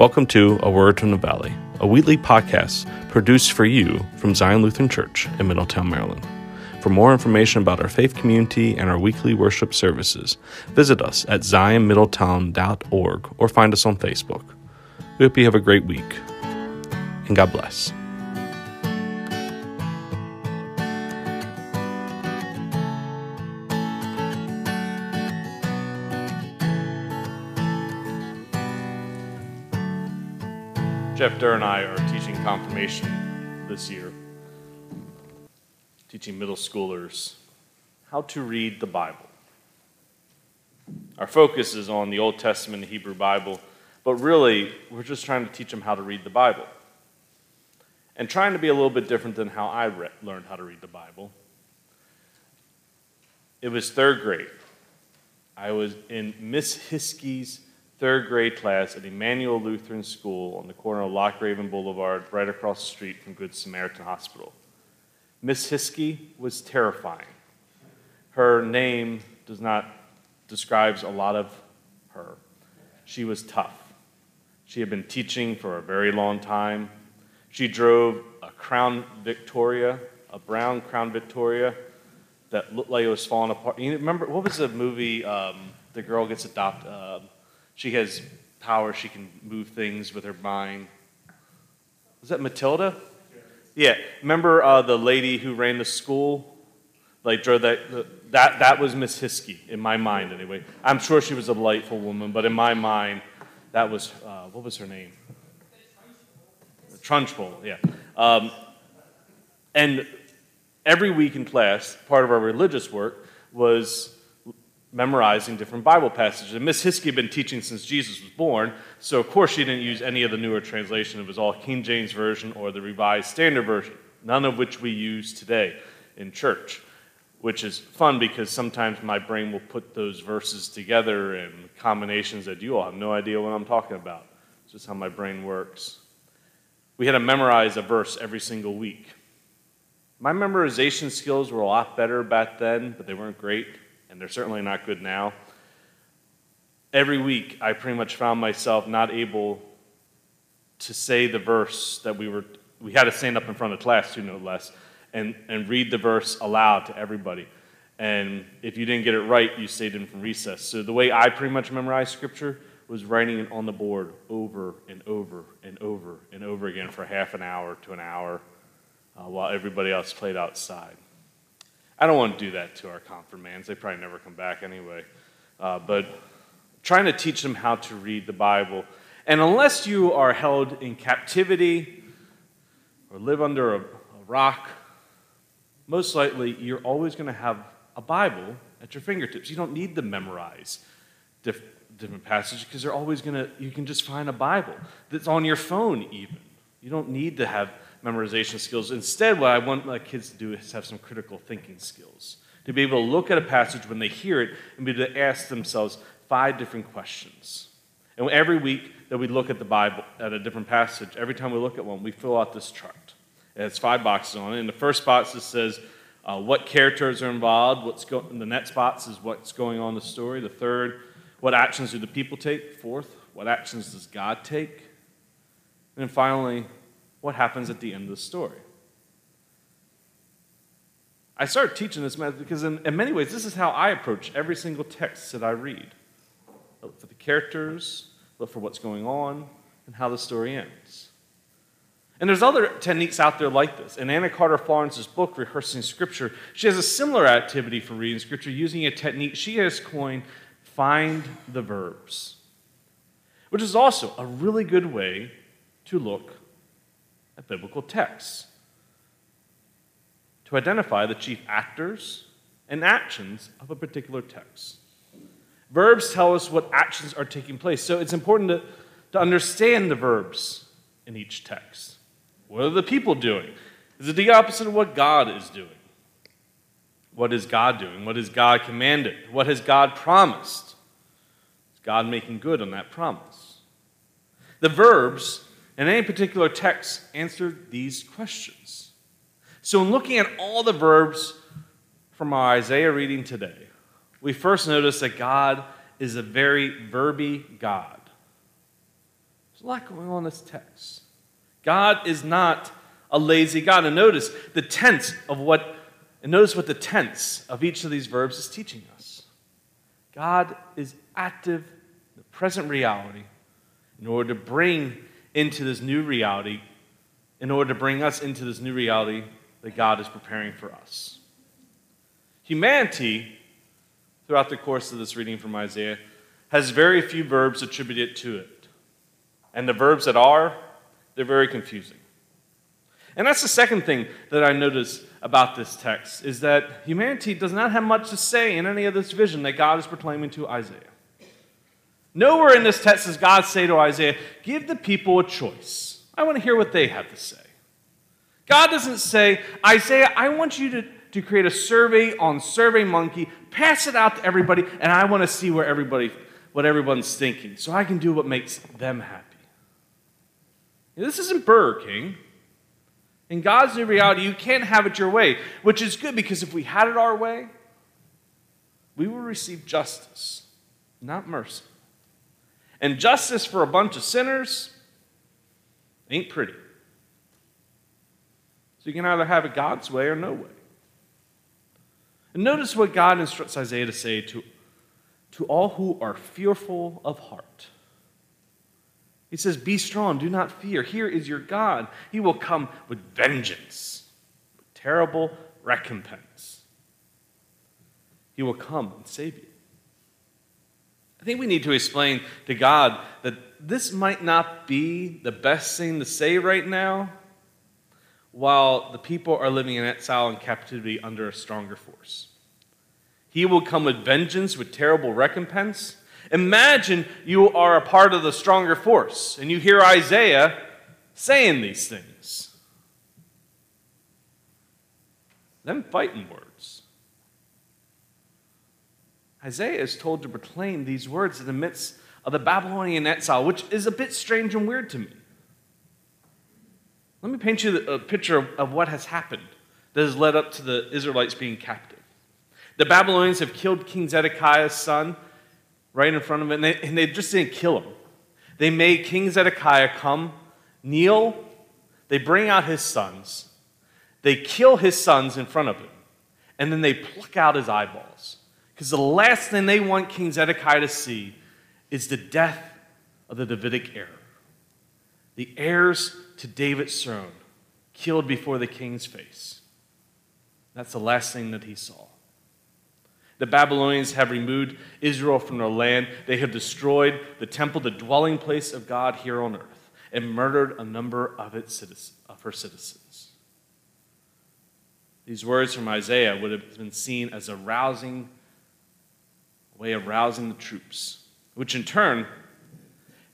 Welcome to A Word from the Valley, a weekly podcast produced for you from Zion Lutheran Church in Middletown, Maryland. For more information about our faith community and our weekly worship services, visit us at zionmiddletown.org or find us on Facebook. We hope you have a great week, and God bless. Jeff Durr and I are teaching confirmation this year, teaching middle schoolers how to read the Bible. Our focus is on the Old Testament and Hebrew Bible, but really, we're just trying to teach them how to read the Bible. And trying to be a little bit different than how I re- learned how to read the Bible. It was third grade. I was in Miss Hiskey's third grade class at Emmanuel Lutheran School on the corner of Loch Raven Boulevard, right across the street from Good Samaritan Hospital. Miss Hiskey was terrifying. Her name does not describes a lot of her. She was tough. She had been teaching for a very long time. She drove a Crown Victoria, a brown Crown Victoria that looked like it was falling apart. You remember what was the movie? Um, the girl gets adopted. Uh, she has power. She can move things with her mind. Was that Matilda? Yeah. Remember uh, the lady who ran the school? Like drove that. That that was Miss Hiskey in my mind, anyway. I'm sure she was a delightful woman, but in my mind, that was uh, what was her name? Trunchbull. Yeah. Um, and every week in class, part of our religious work was memorizing different Bible passages. And Miss Hiskey had been teaching since Jesus was born, so of course she didn't use any of the newer translation. It was all King James Version or the Revised Standard Version, none of which we use today in church, which is fun because sometimes my brain will put those verses together in combinations that you all have no idea what I'm talking about. It's just how my brain works. We had to memorize a verse every single week. My memorization skills were a lot better back then, but they weren't great they're certainly not good now. Every week, I pretty much found myself not able to say the verse that we were, we had to stand up in front of class, too, no less, and, and read the verse aloud to everybody. And if you didn't get it right, you stayed in from recess. So the way I pretty much memorized scripture was writing it on the board over and over and over and over again for half an hour to an hour uh, while everybody else played outside. I don't want to do that to our confirmands. They probably never come back anyway. Uh, but trying to teach them how to read the Bible. And unless you are held in captivity or live under a, a rock, most likely you're always going to have a Bible at your fingertips. You don't need to memorize diff- different passages because they're always going to, you can just find a Bible that's on your phone, even. You don't need to have memorization skills. Instead, what I want my kids to do is have some critical thinking skills. To be able to look at a passage when they hear it and be able to ask themselves five different questions. And every week that we look at the Bible, at a different passage, every time we look at one, we fill out this chart. It has five boxes on it. And the first box it says uh, what characters are involved. What's go- the next box is what's going on in the story. The third, what actions do the people take? Fourth, what actions does God take? And then finally, what happens at the end of the story. I started teaching this method because, in, in many ways, this is how I approach every single text that I read. look for the characters, look for what's going on, and how the story ends. And there's other techniques out there like this. In Anna Carter Florence's book, Rehearsing Scripture, she has a similar activity for reading Scripture using a technique she has coined Find the Verbs, which is also a really good way to look at biblical texts to identify the chief actors and actions of a particular text. Verbs tell us what actions are taking place, so it's important to, to understand the verbs in each text. What are the people doing? Is it the opposite of what God is doing? What is God doing? What has God commanded? What has God promised? Is God making good on that promise? The verbs in any particular text answer these questions. So, in looking at all the verbs from our Isaiah reading today, we first notice that God is a very verby God. There's a lot going on in this text. God is not a lazy God. And notice the tense of what, and notice what the tense of each of these verbs is teaching us. God is active the present reality in order to bring into this new reality, in order to bring us into this new reality that God is preparing for us. Humanity, throughout the course of this reading from Isaiah, has very few verbs attributed to it. And the verbs that are, they're very confusing. And that's the second thing that I notice about this text is that humanity does not have much to say in any of this vision that God is proclaiming to Isaiah. Nowhere in this text does God say to Isaiah, Give the people a choice. I want to hear what they have to say. God doesn't say, Isaiah, I want you to, to create a survey on SurveyMonkey, pass it out to everybody, and I want to see where everybody, what everyone's thinking so I can do what makes them happy. This isn't Burger King. In God's new reality, you can't have it your way, which is good because if we had it our way, we would receive justice, not mercy. And justice for a bunch of sinners ain't pretty. So you can either have it God's way or no way. And notice what God instructs Isaiah to say to, to all who are fearful of heart. He says, Be strong, do not fear. Here is your God. He will come with vengeance, with terrible recompense. He will come and save you. I think we need to explain to God that this might not be the best thing to say right now while the people are living in exile and captivity under a stronger force. He will come with vengeance, with terrible recompense. Imagine you are a part of the stronger force and you hear Isaiah saying these things. Them fighting words. Isaiah is told to proclaim these words in the midst of the Babylonian exile, which is a bit strange and weird to me. Let me paint you a picture of what has happened that has led up to the Israelites being captive. The Babylonians have killed King Zedekiah's son right in front of him, and they, and they just didn't kill him. They made King Zedekiah come, kneel, they bring out his sons, they kill his sons in front of him, and then they pluck out his eyeballs. Because the last thing they want King Zedekiah to see is the death of the Davidic heir. The heirs to David's throne, killed before the king's face. That's the last thing that he saw. The Babylonians have removed Israel from their land. They have destroyed the temple, the dwelling place of God here on earth, and murdered a number of, its citizens, of her citizens. These words from Isaiah would have been seen as a rousing way of rousing the troops, which in turn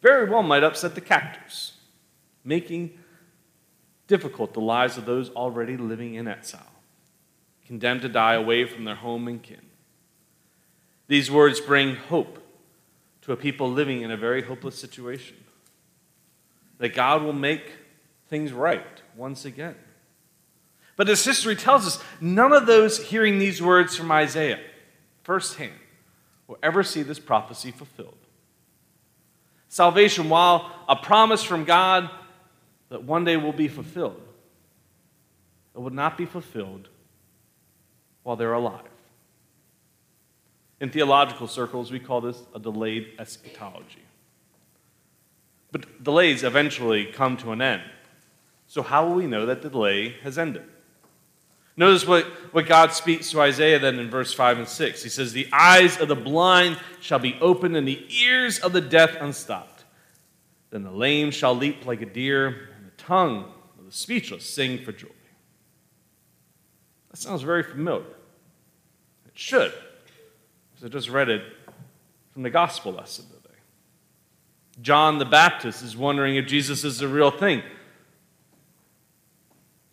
very well might upset the captors, making difficult the lives of those already living in exile, condemned to die away from their home and kin. These words bring hope to a people living in a very hopeless situation. That God will make things right once again. But as history tells us, none of those hearing these words from Isaiah firsthand will ever see this prophecy fulfilled. Salvation, while a promise from God that one day will be fulfilled, it will not be fulfilled while they're alive. In theological circles, we call this a delayed eschatology. But delays eventually come to an end. So, how will we know that the delay has ended? Notice what, what God speaks to Isaiah then in verse 5 and 6. He says, The eyes of the blind shall be opened, and the ears of the deaf unstopped. Then the lame shall leap like a deer, and the tongue of the speechless sing for joy. That sounds very familiar. It should. Because I just read it from the gospel lesson today. John the Baptist is wondering if Jesus is the real thing.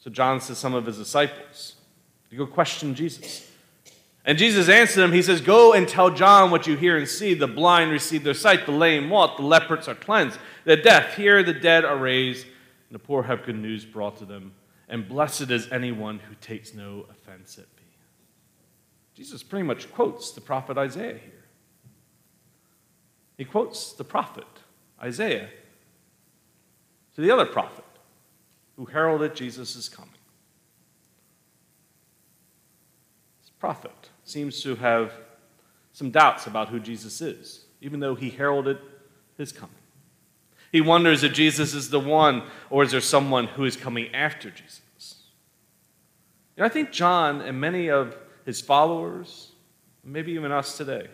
So John says some of his disciples, you go question Jesus. And Jesus answered him, He says, Go and tell John what you hear and see. The blind receive their sight, the lame walk, the lepers are cleansed, the deaf hear, the dead are raised, and the poor have good news brought to them. And blessed is anyone who takes no offense at me. Jesus pretty much quotes the prophet Isaiah here. He quotes the prophet Isaiah to the other prophet who heralded Jesus' coming. This prophet seems to have some doubts about who Jesus is, even though he heralded his coming. He wonders if Jesus is the one, or is there someone who is coming after Jesus? You know, I think John and many of his followers, maybe even us today,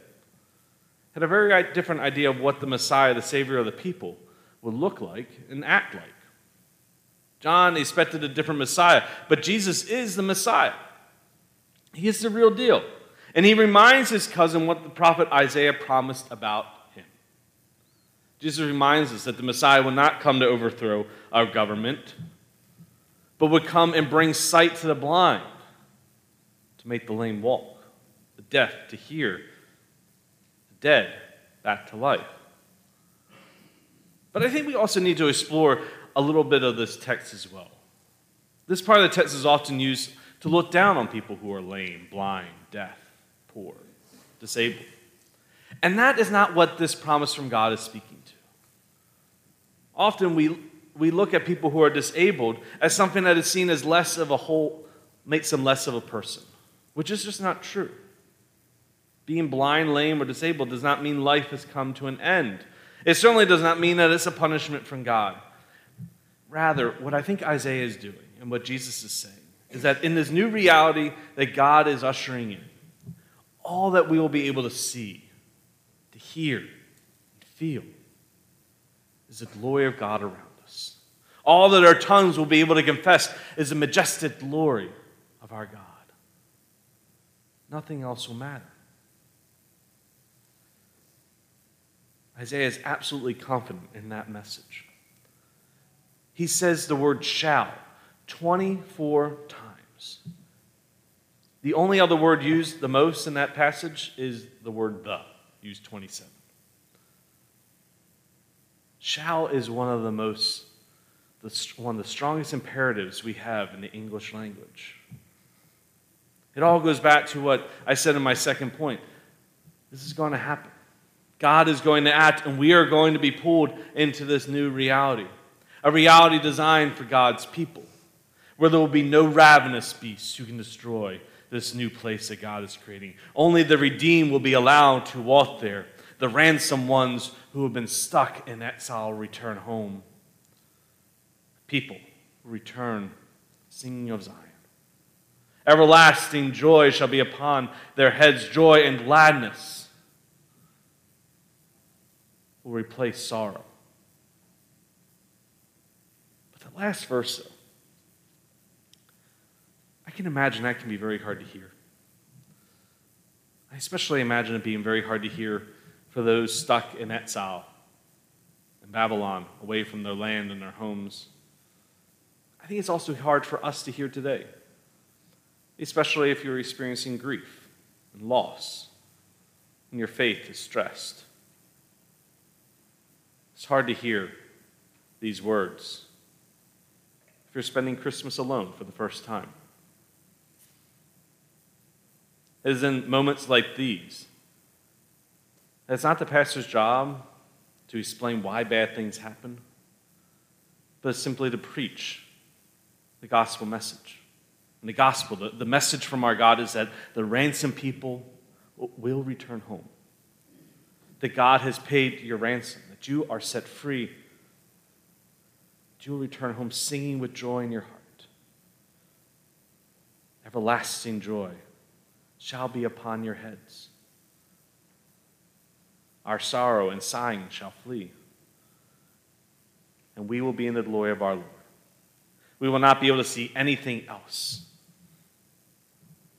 had a very different idea of what the Messiah, the Savior of the people, would look like and act like. John expected a different Messiah, but Jesus is the Messiah. He is the real deal. And he reminds his cousin what the prophet Isaiah promised about him. Jesus reminds us that the Messiah will not come to overthrow our government, but would come and bring sight to the blind, to make the lame walk, the deaf to hear, the dead back to life. But I think we also need to explore a little bit of this text as well. This part of the text is often used to look down on people who are lame, blind, deaf, poor, disabled. And that is not what this promise from God is speaking to. Often we, we look at people who are disabled as something that is seen as less of a whole, makes them less of a person, which is just not true. Being blind, lame, or disabled does not mean life has come to an end. It certainly does not mean that it's a punishment from God. Rather, what I think Isaiah is doing and what Jesus is saying is that in this new reality that God is ushering in, all that we will be able to see, to hear, and feel is the glory of God around us. All that our tongues will be able to confess is the majestic glory of our God. Nothing else will matter. Isaiah is absolutely confident in that message. He says the word shall 24 times. The only other word used the most in that passage is the word the, used 27. Shall is one of the most, one of the strongest imperatives we have in the English language. It all goes back to what I said in my second point. This is going to happen. God is going to act, and we are going to be pulled into this new reality. A reality designed for God's people, where there will be no ravenous beasts who can destroy this new place that God is creating. Only the redeemed will be allowed to walk there. The ransomed ones who have been stuck in exile return home. People return singing of Zion. Everlasting joy shall be upon their heads, joy and gladness will replace sorrow. But the last verse, though, I can imagine that can be very hard to hear. I especially imagine it being very hard to hear for those stuck in exile in Babylon, away from their land and their homes. I think it's also hard for us to hear today, especially if you're experiencing grief and loss and your faith is stressed. It's hard to hear these words if you're spending Christmas alone for the first time. It is in moments like these. It's not the pastor's job to explain why bad things happen, but simply to preach the gospel message. And the gospel, the, the message from our God is that the ransomed people will return home. That God has paid your ransom that you are set free, you will return home singing with joy in your heart. Everlasting joy shall be upon your heads. Our sorrow and sighing shall flee, and we will be in the glory of our Lord. We will not be able to see anything else.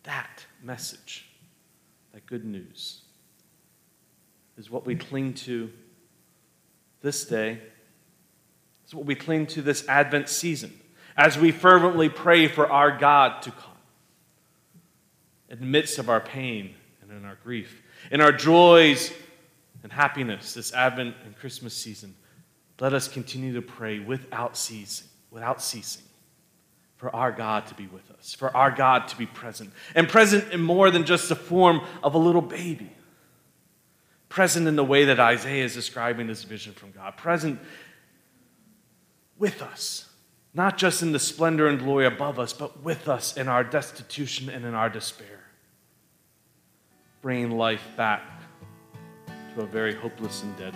That message, that good news, is what we cling to this day. What we cling to this Advent season as we fervently pray for our God to come. In the midst of our pain and in our grief, in our joys and happiness this Advent and Christmas season, let us continue to pray without ceasing, without ceasing for our God to be with us, for our God to be present, and present in more than just the form of a little baby present in the way that Isaiah is describing this vision from God, present with us. Not just in the splendor and glory above us, but with us in our destitution and in our despair. Bringing life back to a very hopeless and dead